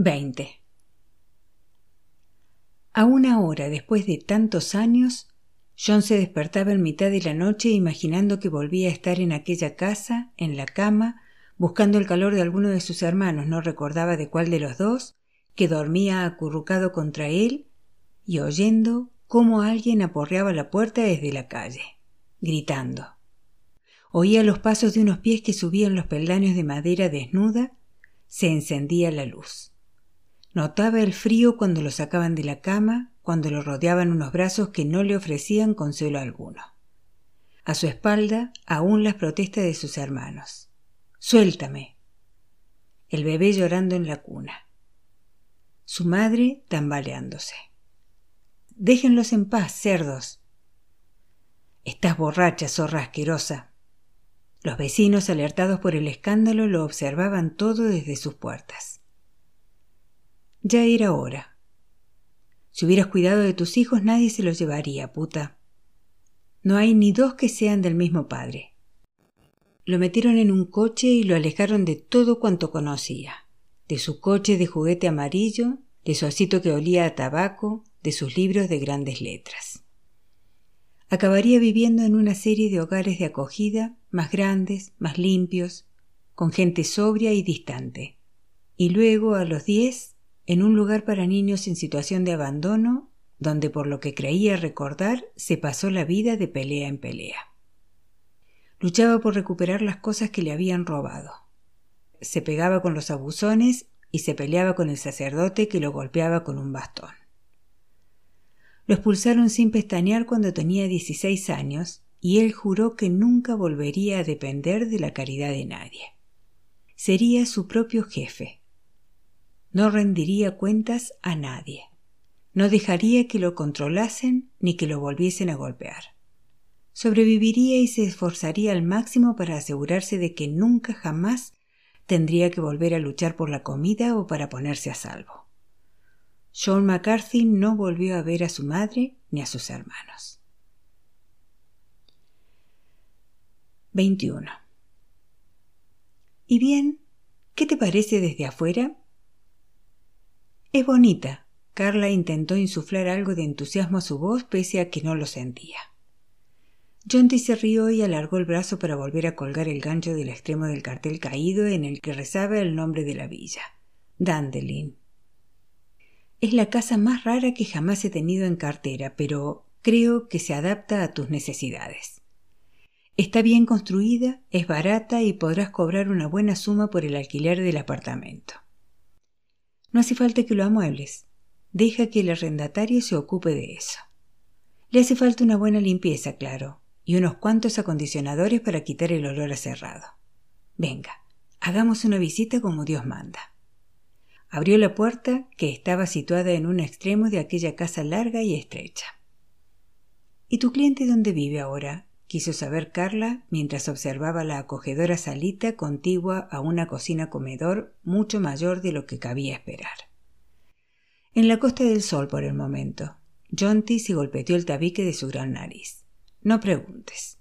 20. A una hora después de tantos años, John se despertaba en mitad de la noche imaginando que volvía a estar en aquella casa, en la cama, buscando el calor de alguno de sus hermanos, no recordaba de cuál de los dos, que dormía acurrucado contra él, y oyendo cómo alguien aporreaba la puerta desde la calle, gritando. Oía los pasos de unos pies que subían los peldaños de madera desnuda, se encendía la luz. Notaba el frío cuando lo sacaban de la cama, cuando lo rodeaban unos brazos que no le ofrecían consuelo alguno. A su espalda aún las protestas de sus hermanos. Suéltame. El bebé llorando en la cuna. Su madre tambaleándose. Déjenlos en paz, cerdos. Estás borracha, zorra asquerosa. Los vecinos, alertados por el escándalo, lo observaban todo desde sus puertas. Ya era hora. Si hubieras cuidado de tus hijos, nadie se los llevaría, puta. No hay ni dos que sean del mismo padre. Lo metieron en un coche y lo alejaron de todo cuanto conocía, de su coche de juguete amarillo, de su asito que olía a tabaco, de sus libros de grandes letras. Acabaría viviendo en una serie de hogares de acogida, más grandes, más limpios, con gente sobria y distante. Y luego, a los diez, en un lugar para niños en situación de abandono, donde por lo que creía recordar se pasó la vida de pelea en pelea. Luchaba por recuperar las cosas que le habían robado. Se pegaba con los abusones y se peleaba con el sacerdote que lo golpeaba con un bastón. Lo expulsaron sin pestañear cuando tenía dieciséis años y él juró que nunca volvería a depender de la caridad de nadie. Sería su propio jefe, no rendiría cuentas a nadie. No dejaría que lo controlasen ni que lo volviesen a golpear. Sobreviviría y se esforzaría al máximo para asegurarse de que nunca jamás tendría que volver a luchar por la comida o para ponerse a salvo. John McCarthy no volvió a ver a su madre ni a sus hermanos. 21. ¿Y bien? ¿Qué te parece desde afuera? Es bonita. Carla intentó insuflar algo de entusiasmo a su voz pese a que no lo sentía. Jonty se rió y alargó el brazo para volver a colgar el gancho del extremo del cartel caído en el que rezaba el nombre de la villa. Dandelin. Es la casa más rara que jamás he tenido en cartera, pero creo que se adapta a tus necesidades. Está bien construida, es barata y podrás cobrar una buena suma por el alquiler del apartamento. No hace falta que lo amuebles. Deja que el arrendatario se ocupe de eso. Le hace falta una buena limpieza, claro, y unos cuantos acondicionadores para quitar el olor a cerrado. Venga, hagamos una visita como Dios manda. Abrió la puerta, que estaba situada en un extremo de aquella casa larga y estrecha. ¿Y tu cliente dónde vive ahora? Quiso saber Carla mientras observaba la acogedora salita contigua a una cocina comedor mucho mayor de lo que cabía esperar. En la costa del sol por el momento. Jonty se golpeteó el tabique de su gran nariz. No preguntes.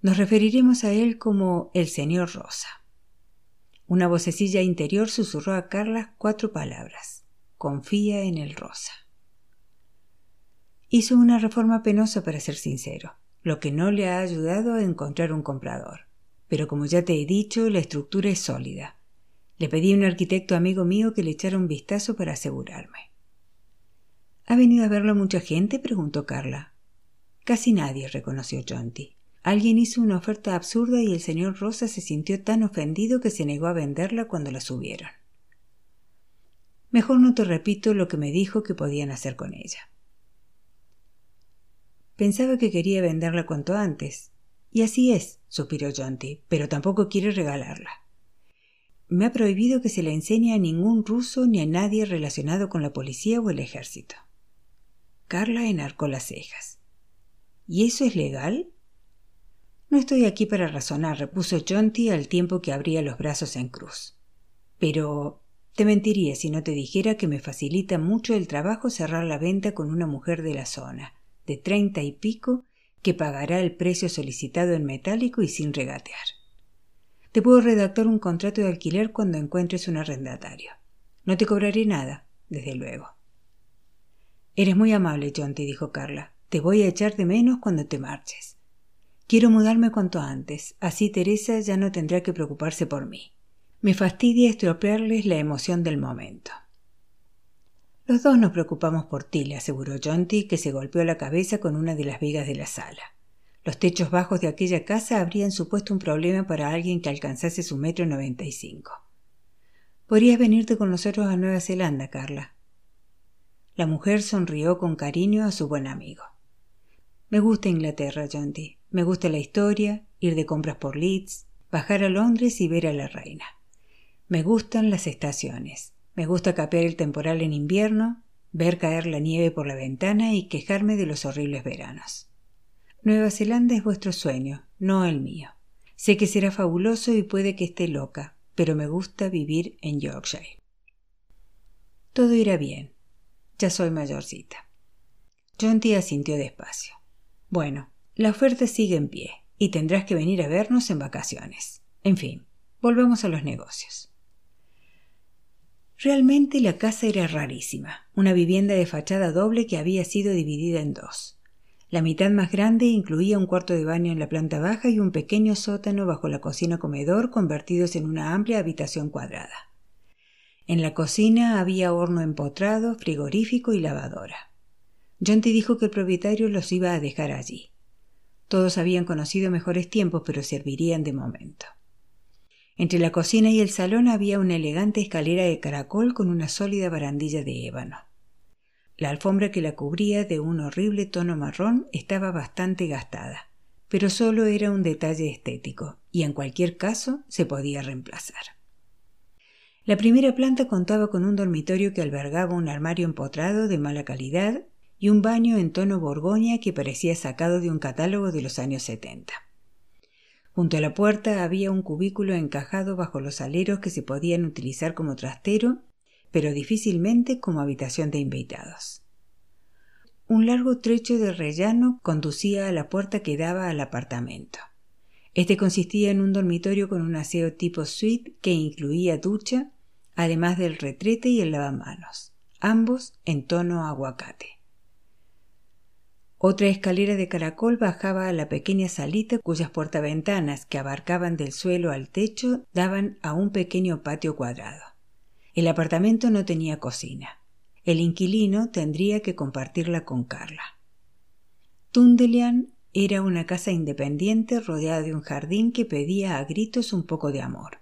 Nos referiremos a él como el señor Rosa. Una vocecilla interior susurró a Carla cuatro palabras. Confía en el Rosa. Hizo una reforma penosa para ser sincero lo que no le ha ayudado a encontrar un comprador. Pero como ya te he dicho, la estructura es sólida. Le pedí a un arquitecto amigo mío que le echara un vistazo para asegurarme. ¿Ha venido a verlo mucha gente? preguntó Carla. Casi nadie, reconoció Jonty. Alguien hizo una oferta absurda y el señor Rosa se sintió tan ofendido que se negó a venderla cuando la subieron. Mejor no te repito lo que me dijo que podían hacer con ella. Pensaba que quería venderla cuanto antes. Y así es, suspiró Jonty, pero tampoco quiere regalarla. Me ha prohibido que se la enseñe a ningún ruso ni a nadie relacionado con la policía o el ejército. Carla enarcó las cejas. ¿Y eso es legal? No estoy aquí para razonar, repuso Jonty al tiempo que abría los brazos en cruz. Pero te mentiría si no te dijera que me facilita mucho el trabajo cerrar la venta con una mujer de la zona, de treinta y pico que pagará el precio solicitado en metálico y sin regatear. Te puedo redactar un contrato de alquiler cuando encuentres un arrendatario. No te cobraré nada, desde luego. Eres muy amable, John, te dijo Carla. Te voy a echar de menos cuando te marches. Quiero mudarme cuanto antes, así Teresa ya no tendrá que preocuparse por mí. Me fastidia estropearles la emoción del momento. Los dos nos preocupamos por ti, le aseguró Jonty, que se golpeó la cabeza con una de las vigas de la sala. Los techos bajos de aquella casa habrían supuesto un problema para alguien que alcanzase su metro noventa y cinco. Podrías venirte con nosotros a Nueva Zelanda, Carla. La mujer sonrió con cariño a su buen amigo. Me gusta Inglaterra, Jonty. Me gusta la historia, ir de compras por Leeds, bajar a Londres y ver a la reina. Me gustan las estaciones. Me gusta capear el temporal en invierno, ver caer la nieve por la ventana y quejarme de los horribles veranos. Nueva Zelanda es vuestro sueño, no el mío. Sé que será fabuloso y puede que esté loca, pero me gusta vivir en Yorkshire. Todo irá bien. Ya soy mayorcita. Jonty asintió despacio. Bueno, la oferta sigue en pie y tendrás que venir a vernos en vacaciones. En fin, volvamos a los negocios. Realmente la casa era rarísima, una vivienda de fachada doble que había sido dividida en dos. La mitad más grande incluía un cuarto de baño en la planta baja y un pequeño sótano bajo la cocina-comedor convertidos en una amplia habitación cuadrada. En la cocina había horno empotrado, frigorífico y lavadora. Jonty dijo que el propietario los iba a dejar allí. Todos habían conocido mejores tiempos, pero servirían de momento. Entre la cocina y el salón había una elegante escalera de caracol con una sólida barandilla de ébano. La alfombra que la cubría de un horrible tono marrón estaba bastante gastada, pero solo era un detalle estético, y en cualquier caso se podía reemplazar. La primera planta contaba con un dormitorio que albergaba un armario empotrado de mala calidad y un baño en tono borgoña que parecía sacado de un catálogo de los años setenta. Junto a la puerta había un cubículo encajado bajo los aleros que se podían utilizar como trastero, pero difícilmente como habitación de invitados. Un largo trecho de rellano conducía a la puerta que daba al apartamento. Este consistía en un dormitorio con un aseo tipo suite que incluía ducha, además del retrete y el lavamanos, ambos en tono aguacate. Otra escalera de caracol bajaba a la pequeña salita cuyas puertaventanas, que abarcaban del suelo al techo, daban a un pequeño patio cuadrado. El apartamento no tenía cocina. El inquilino tendría que compartirla con Carla. Tundelian era una casa independiente rodeada de un jardín que pedía a gritos un poco de amor.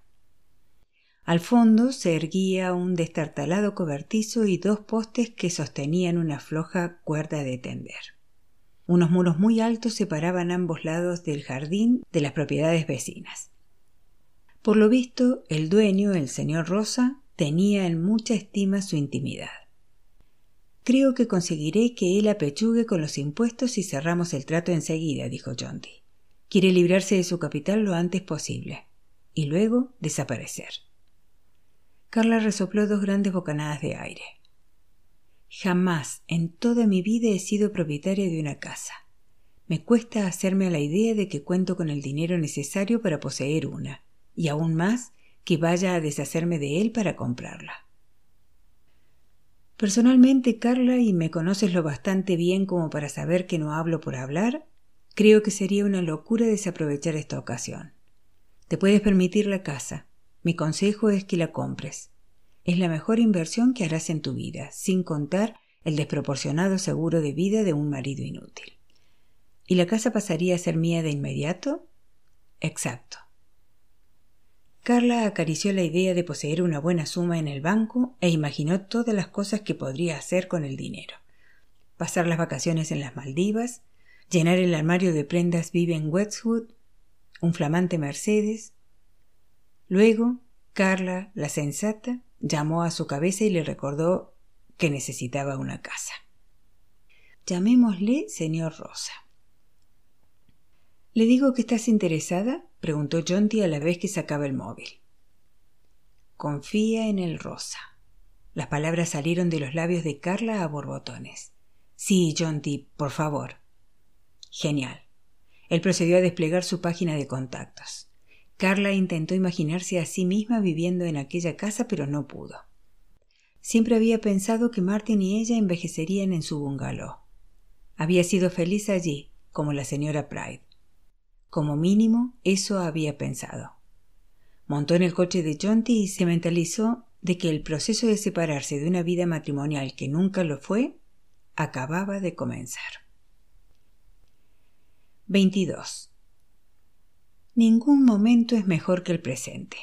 Al fondo se erguía un destartalado cobertizo y dos postes que sostenían una floja cuerda de tender. Unos muros muy altos separaban ambos lados del jardín de las propiedades vecinas. Por lo visto, el dueño, el señor Rosa, tenía en mucha estima su intimidad. Creo que conseguiré que él apechugue con los impuestos y cerramos el trato enseguida, dijo Jonty. Quiere librarse de su capital lo antes posible y luego desaparecer. Carla resopló dos grandes bocanadas de aire. Jamás en toda mi vida he sido propietaria de una casa. Me cuesta hacerme a la idea de que cuento con el dinero necesario para poseer una, y aún más que vaya a deshacerme de él para comprarla. Personalmente, Carla, y me conoces lo bastante bien como para saber que no hablo por hablar, creo que sería una locura desaprovechar esta ocasión. Te puedes permitir la casa. Mi consejo es que la compres es la mejor inversión que harás en tu vida, sin contar el desproporcionado seguro de vida de un marido inútil. ¿Y la casa pasaría a ser mía de inmediato? Exacto. Carla acarició la idea de poseer una buena suma en el banco e imaginó todas las cosas que podría hacer con el dinero. Pasar las vacaciones en las Maldivas, llenar el armario de prendas vive en Westwood, un flamante Mercedes. Luego, Carla, la sensata, llamó a su cabeza y le recordó que necesitaba una casa. Llamémosle señor Rosa. ¿Le digo que estás interesada? preguntó Jonty a la vez que sacaba el móvil. Confía en el Rosa. Las palabras salieron de los labios de Carla a borbotones. Sí, Jonty, por favor. Genial. Él procedió a desplegar su página de contactos. Carla intentó imaginarse a sí misma viviendo en aquella casa, pero no pudo. Siempre había pensado que Martin y ella envejecerían en su bungalow. Había sido feliz allí, como la señora Pride. Como mínimo, eso había pensado. Montó en el coche de Jonty y se mentalizó de que el proceso de separarse de una vida matrimonial que nunca lo fue acababa de comenzar. 22. Ningún momento es mejor que el presente.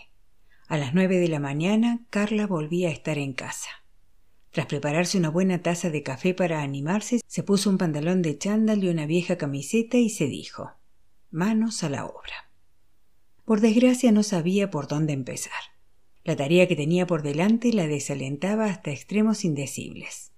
A las nueve de la mañana, Carla volvía a estar en casa. Tras prepararse una buena taza de café para animarse, se puso un pantalón de chándal y una vieja camiseta y se dijo manos a la obra. Por desgracia no sabía por dónde empezar. La tarea que tenía por delante la desalentaba hasta extremos indecibles.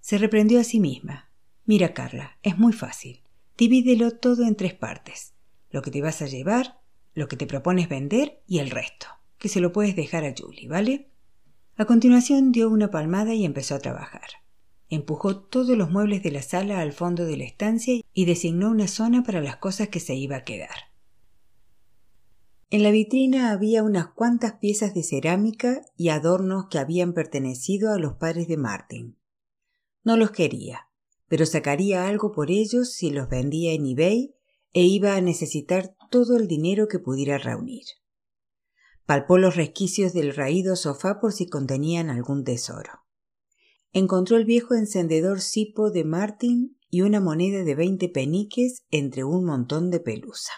Se reprendió a sí misma. Mira, Carla, es muy fácil. Divídelo todo en tres partes. Lo que te vas a llevar, lo que te propones vender y el resto, que se lo puedes dejar a Julie, ¿vale? A continuación dio una palmada y empezó a trabajar. Empujó todos los muebles de la sala al fondo de la estancia y designó una zona para las cosas que se iba a quedar. En la vitrina había unas cuantas piezas de cerámica y adornos que habían pertenecido a los padres de Martin. No los quería, pero sacaría algo por ellos si los vendía en eBay e iba a necesitar todo el dinero que pudiera reunir. Palpó los resquicios del raído sofá por si contenían algún tesoro. Encontró el viejo encendedor cipo de Martin y una moneda de veinte peniques entre un montón de pelusa.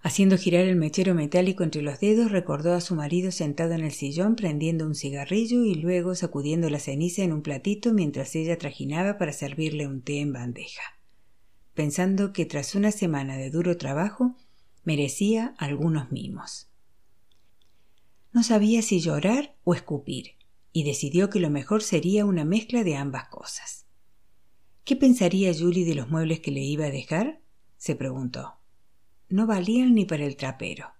Haciendo girar el mechero metálico entre los dedos, recordó a su marido sentado en el sillón prendiendo un cigarrillo y luego sacudiendo la ceniza en un platito mientras ella trajinaba para servirle un té en bandeja, pensando que tras una semana de duro trabajo merecía algunos mimos. No sabía si llorar o escupir, y decidió que lo mejor sería una mezcla de ambas cosas. ¿Qué pensaría Julie de los muebles que le iba a dejar? se preguntó no valían ni para el trapero.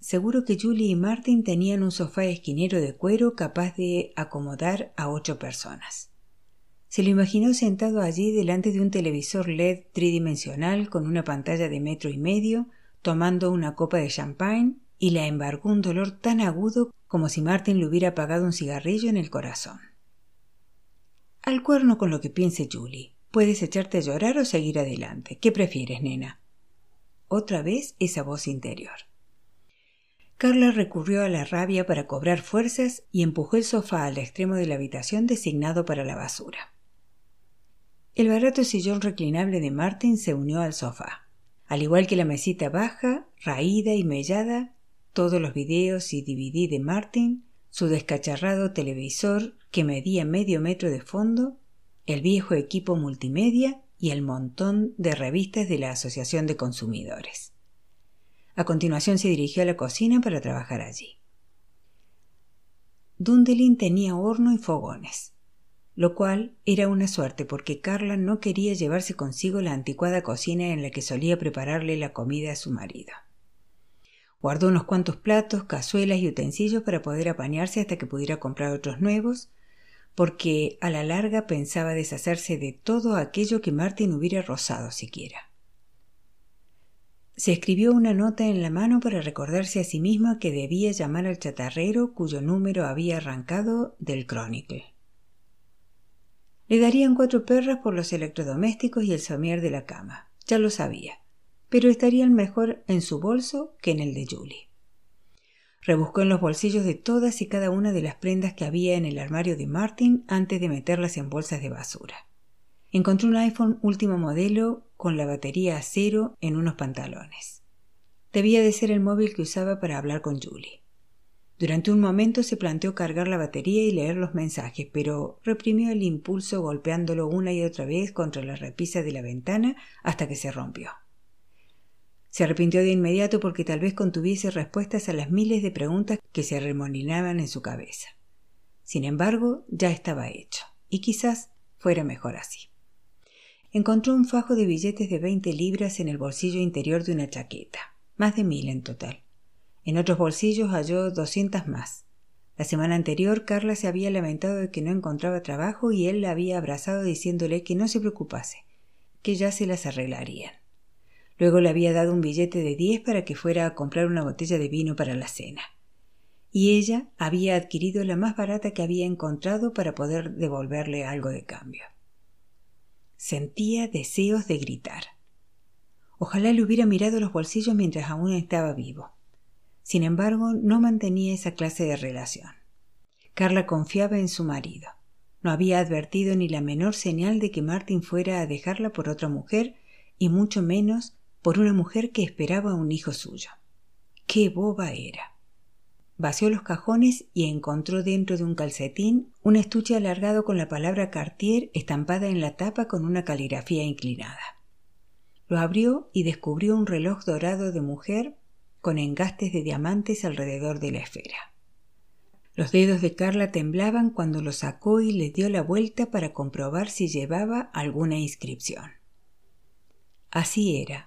Seguro que Julie y Martin tenían un sofá esquinero de cuero capaz de acomodar a ocho personas. Se lo imaginó sentado allí delante de un televisor LED tridimensional con una pantalla de metro y medio, tomando una copa de champagne y la embargó un dolor tan agudo como si Martin le hubiera apagado un cigarrillo en el corazón. Al cuerno con lo que piense Julie. Puedes echarte a llorar o seguir adelante. ¿Qué prefieres, nena? otra vez esa voz interior. Carla recurrió a la rabia para cobrar fuerzas y empujó el sofá al extremo de la habitación designado para la basura. El barato sillón reclinable de Martin se unió al sofá. Al igual que la mesita baja, raída y mellada, todos los videos y DVD de Martin, su descacharrado televisor que medía medio metro de fondo, el viejo equipo multimedia y el montón de revistas de la Asociación de Consumidores. A continuación se dirigió a la cocina para trabajar allí. Dundelin tenía horno y fogones, lo cual era una suerte porque Carla no quería llevarse consigo la anticuada cocina en la que solía prepararle la comida a su marido. Guardó unos cuantos platos, cazuelas y utensilios para poder apañarse hasta que pudiera comprar otros nuevos, porque a la larga pensaba deshacerse de todo aquello que Martin hubiera rozado siquiera. Se escribió una nota en la mano para recordarse a sí misma que debía llamar al chatarrero cuyo número había arrancado del Chronicle. Le darían cuatro perras por los electrodomésticos y el somier de la cama, ya lo sabía, pero estarían mejor en su bolso que en el de Julie. Rebuscó en los bolsillos de todas y cada una de las prendas que había en el armario de Martin antes de meterlas en bolsas de basura. Encontró un iPhone último modelo con la batería a cero en unos pantalones. Debía de ser el móvil que usaba para hablar con Julie. Durante un momento se planteó cargar la batería y leer los mensajes, pero reprimió el impulso golpeándolo una y otra vez contra la repisa de la ventana hasta que se rompió. Se arrepintió de inmediato porque tal vez contuviese respuestas a las miles de preguntas que se arremolinaban en su cabeza. Sin embargo, ya estaba hecho, y quizás fuera mejor así. Encontró un fajo de billetes de veinte libras en el bolsillo interior de una chaqueta, más de mil en total. En otros bolsillos halló doscientas más. La semana anterior Carla se había lamentado de que no encontraba trabajo y él la había abrazado diciéndole que no se preocupase, que ya se las arreglarían. Luego le había dado un billete de diez para que fuera a comprar una botella de vino para la cena. y ella había adquirido la más barata que había encontrado para poder devolverle algo de cambio. Sentía deseos de gritar. Ojalá le hubiera mirado los bolsillos mientras aún estaba vivo. Sin embargo, no mantenía esa clase de relación. Carla confiaba en su marido. No había advertido ni la menor señal de que Martin fuera a dejarla por otra mujer, y mucho menos por una mujer que esperaba un hijo suyo. ¡Qué boba era! Vació los cajones y encontró dentro de un calcetín un estuche alargado con la palabra Cartier estampada en la tapa con una caligrafía inclinada. Lo abrió y descubrió un reloj dorado de mujer con engastes de diamantes alrededor de la esfera. Los dedos de Carla temblaban cuando lo sacó y le dio la vuelta para comprobar si llevaba alguna inscripción. Así era.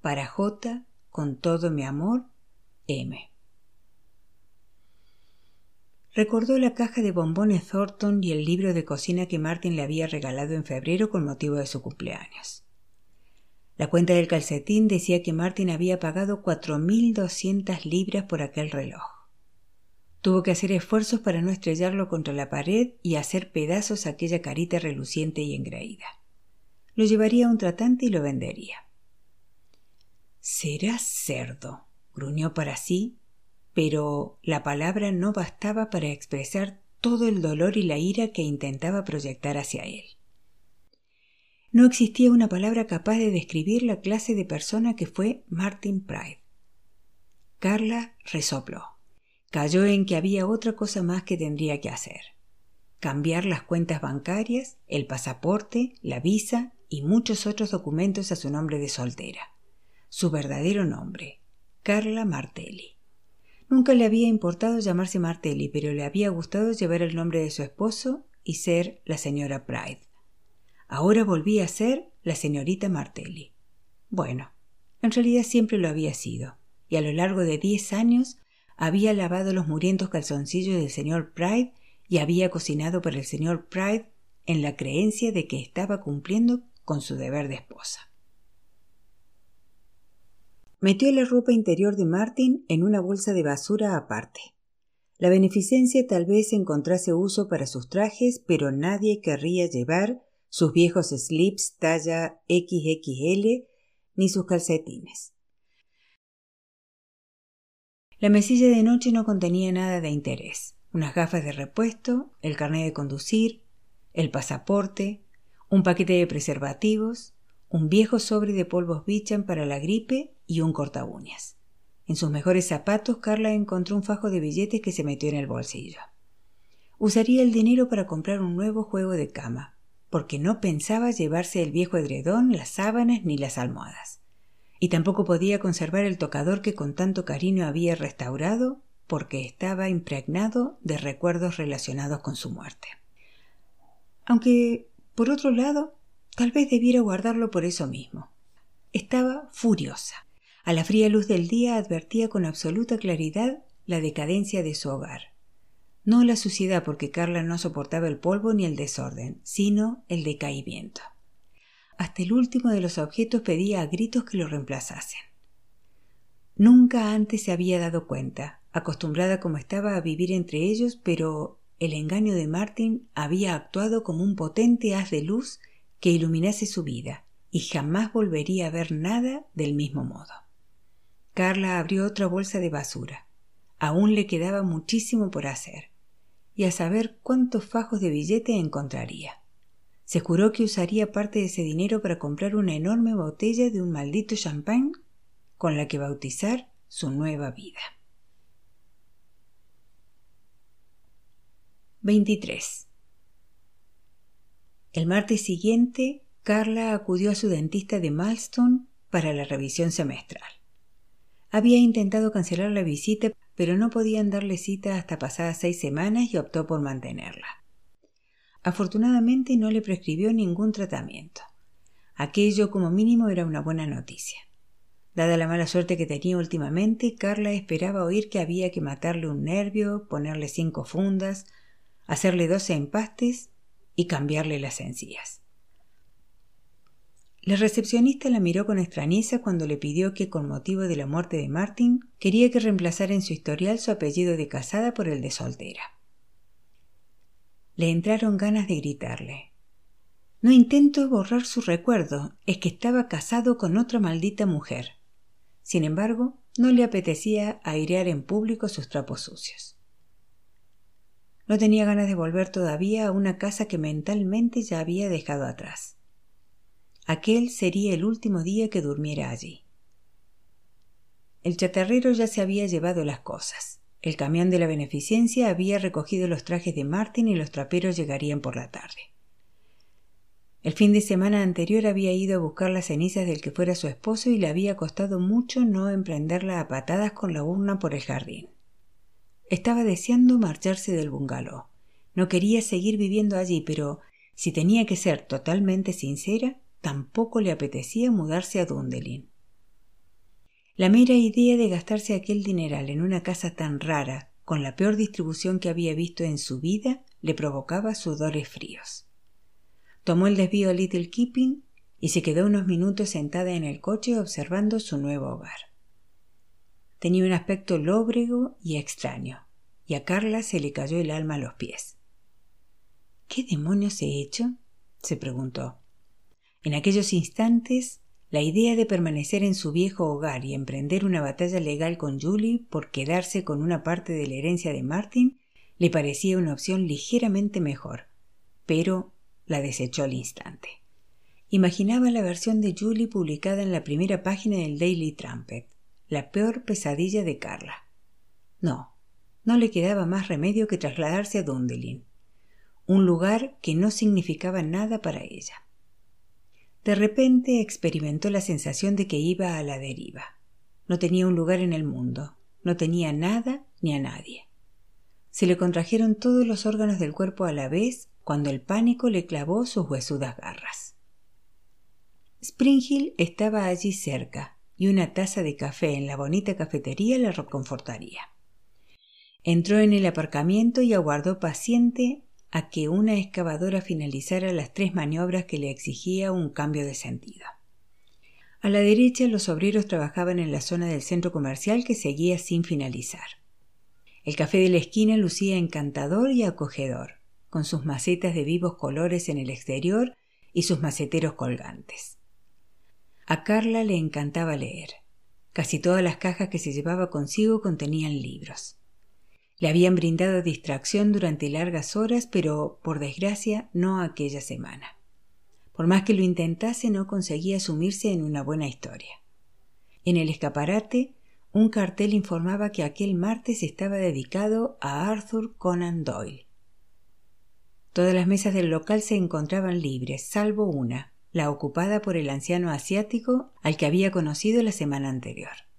Para J, con todo mi amor, M. Recordó la caja de bombones Thornton y el libro de cocina que Martin le había regalado en febrero con motivo de su cumpleaños. La cuenta del calcetín decía que Martin había pagado cuatro mil doscientas libras por aquel reloj. Tuvo que hacer esfuerzos para no estrellarlo contra la pared y hacer pedazos aquella carita reluciente y engreída. Lo llevaría a un tratante y lo vendería. Será cerdo, gruñó para sí, pero la palabra no bastaba para expresar todo el dolor y la ira que intentaba proyectar hacia él. No existía una palabra capaz de describir la clase de persona que fue Martin Pride. Carla resopló cayó en que había otra cosa más que tendría que hacer. Cambiar las cuentas bancarias, el pasaporte, la visa y muchos otros documentos a su nombre de soltera. Su verdadero nombre, Carla Martelli. Nunca le había importado llamarse Martelli, pero le había gustado llevar el nombre de su esposo y ser la señora Pride. Ahora volvía a ser la señorita Martelli. Bueno, en realidad siempre lo había sido, y a lo largo de diez años había lavado los murientos calzoncillos del señor Pride y había cocinado para el señor Pride en la creencia de que estaba cumpliendo con su deber de esposa. Metió la ropa interior de Martin en una bolsa de basura aparte. La beneficencia tal vez encontrase uso para sus trajes, pero nadie querría llevar sus viejos slips talla XXL ni sus calcetines. La mesilla de noche no contenía nada de interés. Unas gafas de repuesto, el carnet de conducir, el pasaporte, un paquete de preservativos, un viejo sobre de polvos Bichan para la gripe y un corta uñas. En sus mejores zapatos, Carla encontró un fajo de billetes que se metió en el bolsillo. Usaría el dinero para comprar un nuevo juego de cama, porque no pensaba llevarse el viejo edredón, las sábanas ni las almohadas y tampoco podía conservar el tocador que con tanto cariño había restaurado porque estaba impregnado de recuerdos relacionados con su muerte. Aunque, por otro lado, tal vez debiera guardarlo por eso mismo. Estaba furiosa. A la fría luz del día advertía con absoluta claridad la decadencia de su hogar. No la suciedad porque Carla no soportaba el polvo ni el desorden, sino el decaimiento. Hasta el último de los objetos pedía a gritos que lo reemplazasen. Nunca antes se había dado cuenta, acostumbrada como estaba a vivir entre ellos, pero el engaño de Martin había actuado como un potente haz de luz que iluminase su vida, y jamás volvería a ver nada del mismo modo. Carla abrió otra bolsa de basura. Aún le quedaba muchísimo por hacer, y a saber cuántos fajos de billete encontraría. Se juró que usaría parte de ese dinero para comprar una enorme botella de un maldito champán con la que bautizar su nueva vida. 23. El martes siguiente, Carla acudió a su dentista de Malston para la revisión semestral. Había intentado cancelar la visita, pero no podían darle cita hasta pasadas seis semanas y optó por mantenerla. Afortunadamente no le prescribió ningún tratamiento. Aquello como mínimo era una buena noticia. Dada la mala suerte que tenía últimamente, Carla esperaba oír que había que matarle un nervio, ponerle cinco fundas, hacerle doce empastes y cambiarle las encías. La recepcionista la miró con extrañeza cuando le pidió que, con motivo de la muerte de Martin, quería que reemplazara en su historial su apellido de casada por el de soltera. Le entraron ganas de gritarle. No intento borrar su recuerdo, es que estaba casado con otra maldita mujer. Sin embargo, no le apetecía airear en público sus trapos sucios. No tenía ganas de volver todavía a una casa que mentalmente ya había dejado atrás. Aquel sería el último día que durmiera allí. El chatarrero ya se había llevado las cosas. El camión de la beneficencia había recogido los trajes de Martin y los traperos llegarían por la tarde. El fin de semana anterior había ido a buscar las cenizas del que fuera su esposo y le había costado mucho no emprenderla a patadas con la urna por el jardín. Estaba deseando marcharse del bungalow. No quería seguir viviendo allí, pero si tenía que ser totalmente sincera, tampoco le apetecía mudarse a Dundelin. La mera idea de gastarse aquel dineral en una casa tan rara, con la peor distribución que había visto en su vida, le provocaba sudores fríos. Tomó el desvío a Little Keeping y se quedó unos minutos sentada en el coche observando su nuevo hogar. Tenía un aspecto lóbrego y extraño, y a Carla se le cayó el alma a los pies. ¿Qué demonios he hecho? se preguntó. En aquellos instantes, la idea de permanecer en su viejo hogar y emprender una batalla legal con Julie por quedarse con una parte de la herencia de Martin le parecía una opción ligeramente mejor, pero la desechó al instante. Imaginaba la versión de Julie publicada en la primera página del Daily Trumpet, la peor pesadilla de Carla. No, no le quedaba más remedio que trasladarse a Dundelin, un lugar que no significaba nada para ella. De repente experimentó la sensación de que iba a la deriva. No tenía un lugar en el mundo, no tenía nada ni a nadie. Se le contrajeron todos los órganos del cuerpo a la vez cuando el pánico le clavó sus huesudas garras. Springhill estaba allí cerca y una taza de café en la bonita cafetería la reconfortaría. Entró en el aparcamiento y aguardó paciente a que una excavadora finalizara las tres maniobras que le exigía un cambio de sentido. A la derecha los obreros trabajaban en la zona del centro comercial que seguía sin finalizar. El café de la esquina lucía encantador y acogedor, con sus macetas de vivos colores en el exterior y sus maceteros colgantes. A Carla le encantaba leer. Casi todas las cajas que se llevaba consigo contenían libros. Le habían brindado distracción durante largas horas, pero, por desgracia, no aquella semana. Por más que lo intentase, no conseguía sumirse en una buena historia. En el escaparate, un cartel informaba que aquel martes estaba dedicado a Arthur Conan Doyle. Todas las mesas del local se encontraban libres, salvo una, la ocupada por el anciano asiático al que había conocido la semana anterior.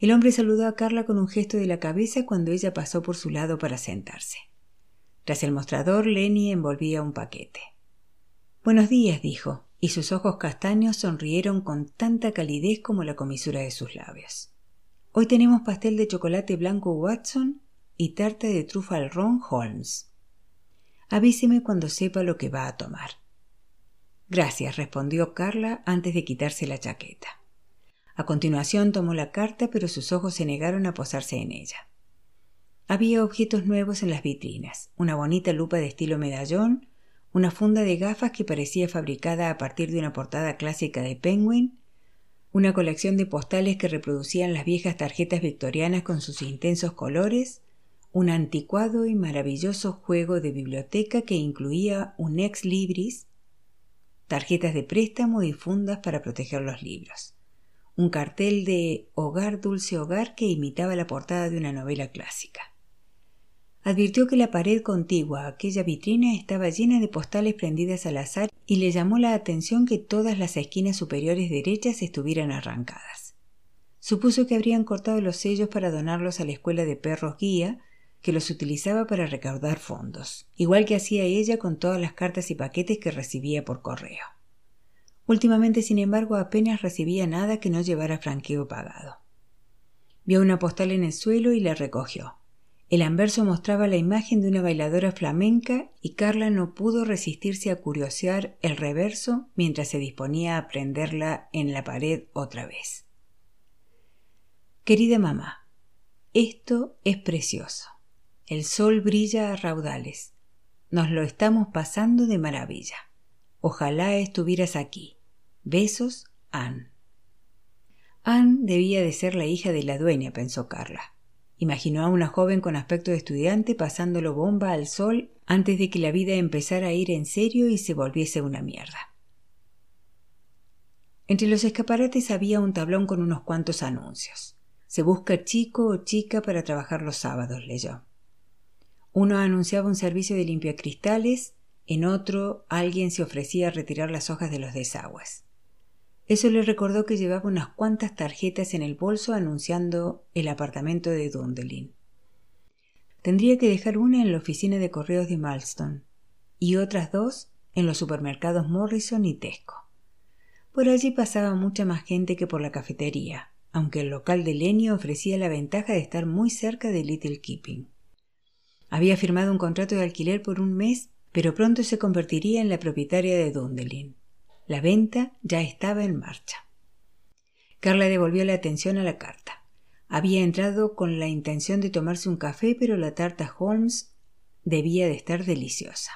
El hombre saludó a Carla con un gesto de la cabeza cuando ella pasó por su lado para sentarse. Tras el mostrador, Lenny envolvía un paquete. Buenos días, dijo, y sus ojos castaños sonrieron con tanta calidez como la comisura de sus labios. Hoy tenemos pastel de chocolate blanco Watson y tarta de trufa al ron Holmes. Avíseme cuando sepa lo que va a tomar. Gracias, respondió Carla antes de quitarse la chaqueta. A continuación tomó la carta, pero sus ojos se negaron a posarse en ella. Había objetos nuevos en las vitrinas, una bonita lupa de estilo medallón, una funda de gafas que parecía fabricada a partir de una portada clásica de Penguin, una colección de postales que reproducían las viejas tarjetas victorianas con sus intensos colores, un anticuado y maravilloso juego de biblioteca que incluía un ex libris, tarjetas de préstamo y fundas para proteger los libros un cartel de Hogar Dulce Hogar que imitaba la portada de una novela clásica. Advirtió que la pared contigua a aquella vitrina estaba llena de postales prendidas al azar y le llamó la atención que todas las esquinas superiores derechas estuvieran arrancadas. Supuso que habrían cortado los sellos para donarlos a la escuela de perros guía, que los utilizaba para recaudar fondos, igual que hacía ella con todas las cartas y paquetes que recibía por correo. Últimamente, sin embargo, apenas recibía nada que no llevara franqueo pagado. Vio una postal en el suelo y la recogió. El anverso mostraba la imagen de una bailadora flamenca y Carla no pudo resistirse a curiosear el reverso mientras se disponía a prenderla en la pared otra vez. Querida mamá, esto es precioso. El sol brilla a raudales. Nos lo estamos pasando de maravilla. Ojalá estuvieras aquí. Besos, Anne. Anne debía de ser la hija de la dueña, pensó Carla. Imaginó a una joven con aspecto de estudiante pasándolo bomba al sol antes de que la vida empezara a ir en serio y se volviese una mierda. Entre los escaparates había un tablón con unos cuantos anuncios. Se busca chico o chica para trabajar los sábados, leyó. Uno anunciaba un servicio de limpiacristales, en otro alguien se ofrecía a retirar las hojas de los desagües. Eso le recordó que llevaba unas cuantas tarjetas en el bolso anunciando el apartamento de Dundelin. Tendría que dejar una en la oficina de correos de Malston y otras dos en los supermercados Morrison y Tesco. Por allí pasaba mucha más gente que por la cafetería, aunque el local de Lenny ofrecía la ventaja de estar muy cerca de Little Keeping. Había firmado un contrato de alquiler por un mes, pero pronto se convertiría en la propietaria de Dundelin. La venta ya estaba en marcha. Carla devolvió la atención a la carta. Había entrado con la intención de tomarse un café, pero la tarta Holmes debía de estar deliciosa.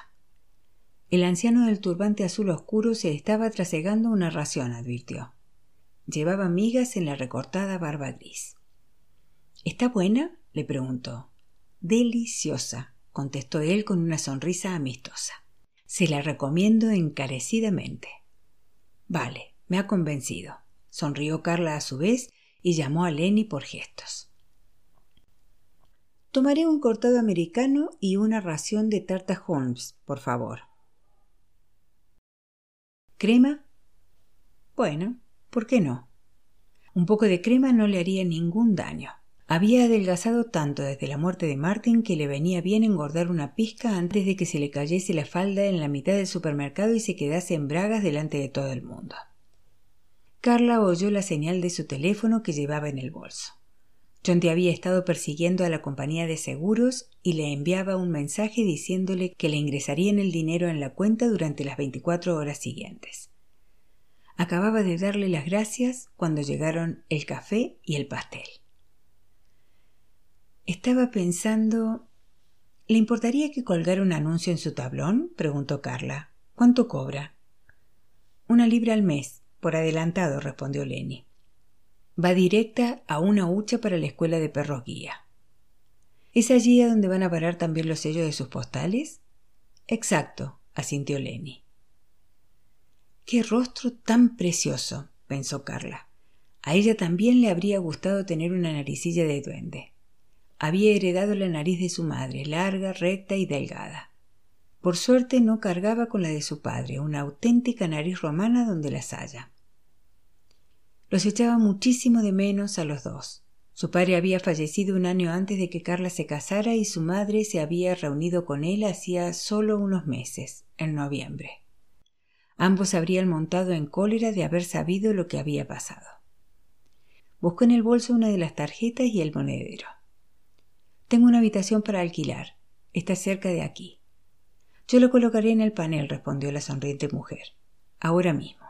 El anciano del turbante azul oscuro se estaba trasegando una ración, advirtió. Llevaba migas en la recortada barba gris. ¿Está buena? le preguntó. Deliciosa, contestó él con una sonrisa amistosa. Se la recomiendo encarecidamente. Vale, me ha convencido. Sonrió Carla a su vez y llamó a Lenny por gestos. Tomaré un cortado americano y una ración de tarta Holmes, por favor. ¿Crema? Bueno, ¿por qué no? Un poco de crema no le haría ningún daño. Había adelgazado tanto desde la muerte de Martin que le venía bien engordar una pizca antes de que se le cayese la falda en la mitad del supermercado y se quedase en bragas delante de todo el mundo. Carla oyó la señal de su teléfono que llevaba en el bolso. John te había estado persiguiendo a la compañía de seguros y le enviaba un mensaje diciéndole que le ingresarían el dinero en la cuenta durante las veinticuatro horas siguientes. Acababa de darle las gracias cuando llegaron el café y el pastel. Estaba pensando. ¿Le importaría que colgara un anuncio en su tablón? preguntó Carla. ¿Cuánto cobra? Una libra al mes, por adelantado, respondió Lenny. Va directa a una hucha para la escuela de perros guía. ¿Es allí a donde van a parar también los sellos de sus postales? Exacto, asintió Lenny. Qué rostro tan precioso, pensó Carla. A ella también le habría gustado tener una naricilla de duende. Había heredado la nariz de su madre, larga, recta y delgada. Por suerte no cargaba con la de su padre, una auténtica nariz romana donde las haya. Los echaba muchísimo de menos a los dos. Su padre había fallecido un año antes de que Carla se casara y su madre se había reunido con él hacía solo unos meses, en noviembre. Ambos habrían montado en cólera de haber sabido lo que había pasado. Buscó en el bolso una de las tarjetas y el monedero. Tengo una habitación para alquilar. Está cerca de aquí. Yo lo colocaré en el panel, respondió la sonriente mujer. Ahora mismo.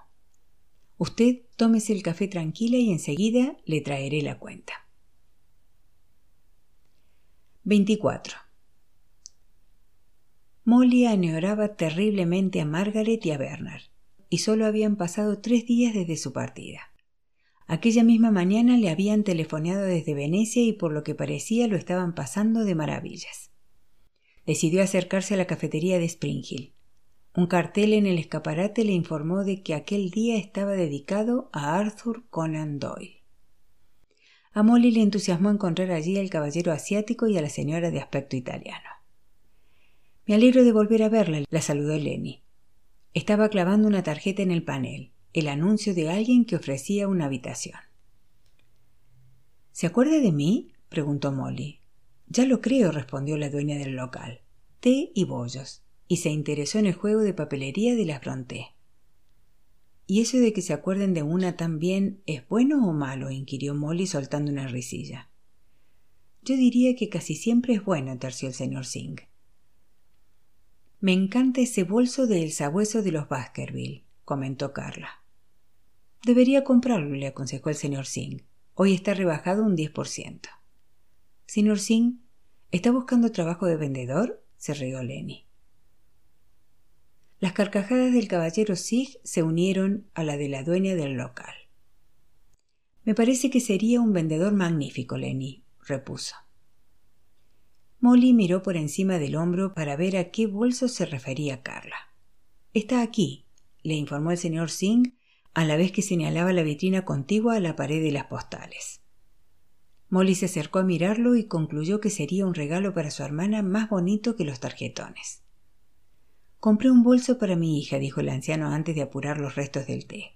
Usted tómese el café tranquila y enseguida le traeré la cuenta. 24. Molly añoraba terriblemente a Margaret y a Bernard, y solo habían pasado tres días desde su partida. Aquella misma mañana le habían telefoneado desde Venecia y por lo que parecía lo estaban pasando de maravillas. Decidió acercarse a la cafetería de Spring Hill. Un cartel en el escaparate le informó de que aquel día estaba dedicado a Arthur Conan Doyle. A Molly le entusiasmó encontrar allí al caballero asiático y a la señora de aspecto italiano. Me alegro de volver a verla, la saludó Lenny. Estaba clavando una tarjeta en el panel el anuncio de alguien que ofrecía una habitación. ¿Se acuerda de mí? preguntó Molly. Ya lo creo, respondió la dueña del local. Té y bollos, y se interesó en el juego de papelería de la Fronté. ¿Y eso de que se acuerden de una tan bien es bueno o malo? inquirió Molly soltando una risilla. Yo diría que casi siempre es bueno, terció el señor Singh. Me encanta ese bolso del sabueso de los Baskerville, comentó Carla. Debería comprarlo, le aconsejó el señor Singh. Hoy está rebajado un 10%. Señor Singh, ¿está buscando trabajo de vendedor? se rió Lenny. Las carcajadas del caballero Sig se unieron a la de la dueña del local. Me parece que sería un vendedor magnífico, Lenny, repuso. Molly miró por encima del hombro para ver a qué bolso se refería Carla. Está aquí, le informó el señor Singh a la vez que señalaba la vitrina contigua a la pared de las postales. Molly se acercó a mirarlo y concluyó que sería un regalo para su hermana más bonito que los tarjetones. Compré un bolso para mi hija, dijo el anciano antes de apurar los restos del té.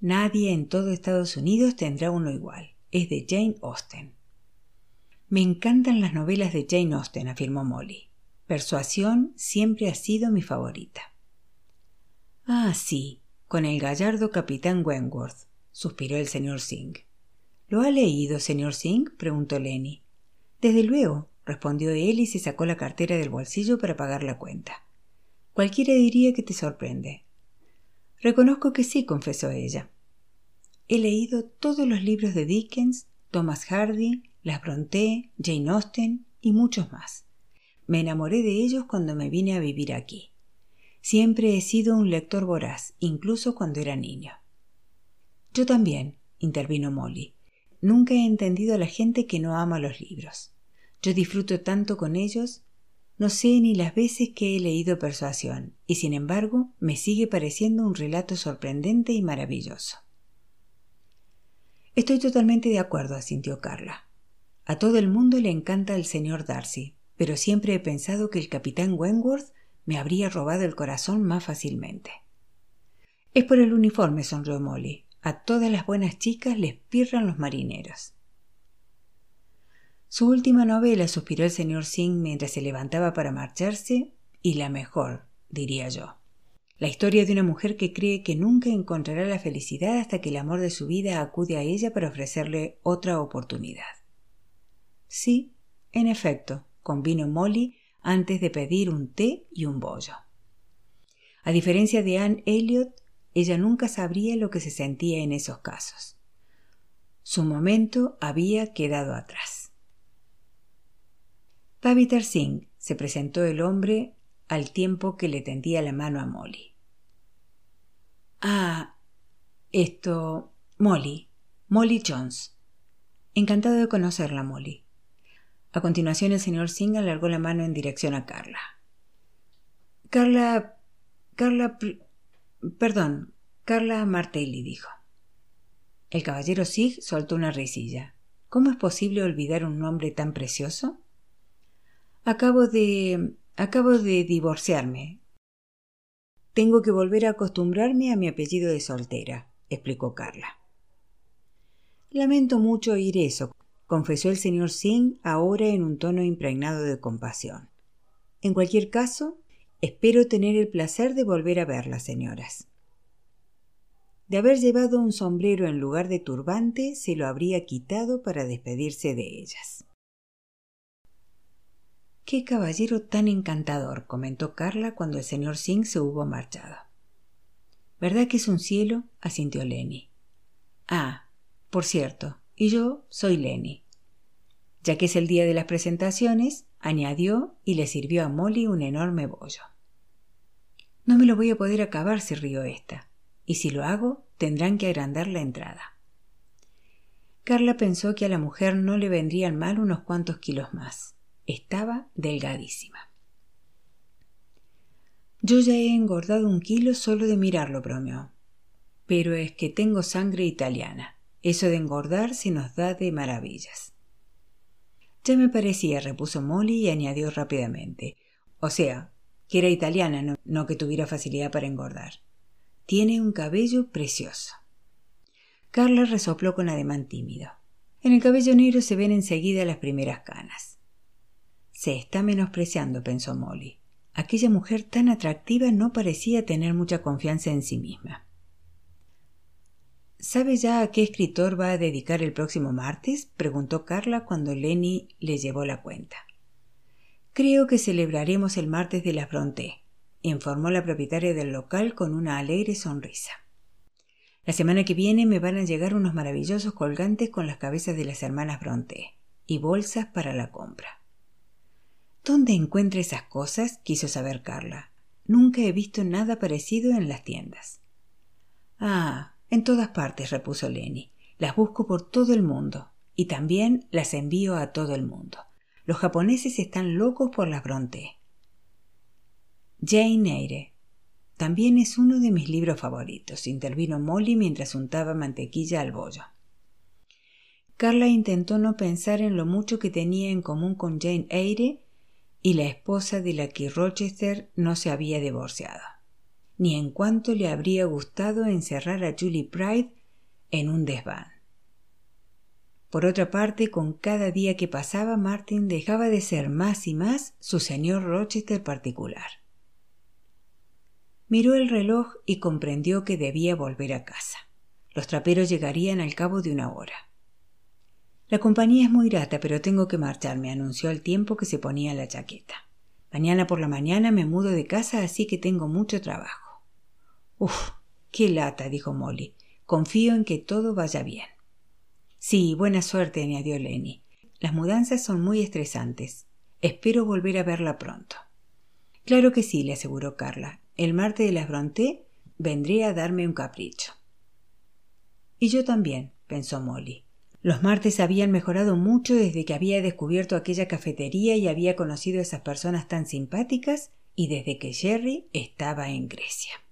Nadie en todo Estados Unidos tendrá uno igual. Es de Jane Austen. Me encantan las novelas de Jane Austen, afirmó Molly. Persuasión siempre ha sido mi favorita. Ah, sí, con el gallardo capitán Wentworth, suspiró el señor Singh. ¿Lo ha leído, señor Singh? preguntó Lenny. Desde luego, respondió él y se sacó la cartera del bolsillo para pagar la cuenta. Cualquiera diría que te sorprende. Reconozco que sí, confesó ella. He leído todos los libros de Dickens, Thomas Hardy, las Brontë, Jane Austen y muchos más. Me enamoré de ellos cuando me vine a vivir aquí. Siempre he sido un lector voraz, incluso cuando era niño. Yo también, intervino Molly. Nunca he entendido a la gente que no ama los libros. Yo disfruto tanto con ellos, no sé ni las veces que he leído Persuasión, y sin embargo me sigue pareciendo un relato sorprendente y maravilloso. Estoy totalmente de acuerdo, asintió Carla. A todo el mundo le encanta el señor Darcy, pero siempre he pensado que el capitán Wentworth me habría robado el corazón más fácilmente. Es por el uniforme, sonrió Molly. A todas las buenas chicas les pirran los marineros. Su última novela, suspiró el señor Singh mientras se levantaba para marcharse, y la mejor, diría yo. La historia de una mujer que cree que nunca encontrará la felicidad hasta que el amor de su vida acude a ella para ofrecerle otra oportunidad. Sí, en efecto, convino Molly antes de pedir un té y un bollo. A diferencia de Anne Elliot, ella nunca sabría lo que se sentía en esos casos. Su momento había quedado atrás. Paviter Singh se presentó el hombre al tiempo que le tendía la mano a Molly. Ah, esto. Molly. Molly Jones. Encantado de conocerla, Molly. A continuación el señor Singh alargó la mano en dirección a Carla. Carla. Carla. Perdón, Carla Martelli dijo. El caballero Sig soltó una risilla. ¿Cómo es posible olvidar un nombre tan precioso? Acabo de. acabo de divorciarme. Tengo que volver a acostumbrarme a mi apellido de soltera, explicó Carla. Lamento mucho oír eso, confesó el señor Singh ahora en un tono impregnado de compasión. En cualquier caso, espero tener el placer de volver a verlas, señoras. De haber llevado un sombrero en lugar de turbante, se lo habría quitado para despedirse de ellas. Qué caballero tan encantador, comentó Carla cuando el señor Singh se hubo marchado. ¿Verdad que es un cielo? asintió Lenny. Ah, por cierto, y yo soy Lenny. Ya que es el día de las presentaciones, añadió y le sirvió a Molly un enorme bollo. No me lo voy a poder acabar, se rió ésta, y si lo hago, tendrán que agrandar la entrada. Carla pensó que a la mujer no le vendrían mal unos cuantos kilos más. Estaba delgadísima. Yo ya he engordado un kilo solo de mirarlo, bromeó. Pero es que tengo sangre italiana. Eso de engordar se nos da de maravillas. Ya me parecía, repuso Molly y añadió rápidamente. O sea, que era italiana, no, que tuviera facilidad para engordar. Tiene un cabello precioso. Carla resopló con ademán tímido. En el cabello negro se ven enseguida las primeras canas. Se está menospreciando, pensó Molly. Aquella mujer tan atractiva no parecía tener mucha confianza en sí misma. ¿Sabe ya a qué escritor va a dedicar el próximo martes? preguntó Carla cuando Lenny le llevó la cuenta. Creo que celebraremos el martes de la Bronte, informó la propietaria del local con una alegre sonrisa. La semana que viene me van a llegar unos maravillosos colgantes con las cabezas de las hermanas Bronte y bolsas para la compra. ¿Dónde encuentra esas cosas? quiso saber Carla. Nunca he visto nada parecido en las tiendas. Ah, en todas partes, repuso Lenny. Las busco por todo el mundo y también las envío a todo el mundo. Los japoneses están locos por las Bronte. Jane Eyre. También es uno de mis libros favoritos, intervino Molly mientras untaba mantequilla al bollo. Carla intentó no pensar en lo mucho que tenía en común con Jane Eyre y la esposa de la que Rochester no se había divorciado ni en cuánto le habría gustado encerrar a Julie Pride en un desván. Por otra parte, con cada día que pasaba, Martin dejaba de ser más y más su señor Rochester particular. Miró el reloj y comprendió que debía volver a casa. Los traperos llegarían al cabo de una hora. La compañía es muy grata, pero tengo que marcharme, anunció al tiempo que se ponía la chaqueta. Mañana por la mañana me mudo de casa, así que tengo mucho trabajo. Uf, qué lata, dijo Molly. Confío en que todo vaya bien. Sí, buena suerte, añadió Lenny. Las mudanzas son muy estresantes. Espero volver a verla pronto. Claro que sí, le aseguró Carla. El martes de las Bronté vendré a darme un capricho. Y yo también, pensó Molly. Los martes habían mejorado mucho desde que había descubierto aquella cafetería y había conocido a esas personas tan simpáticas y desde que Jerry estaba en Grecia.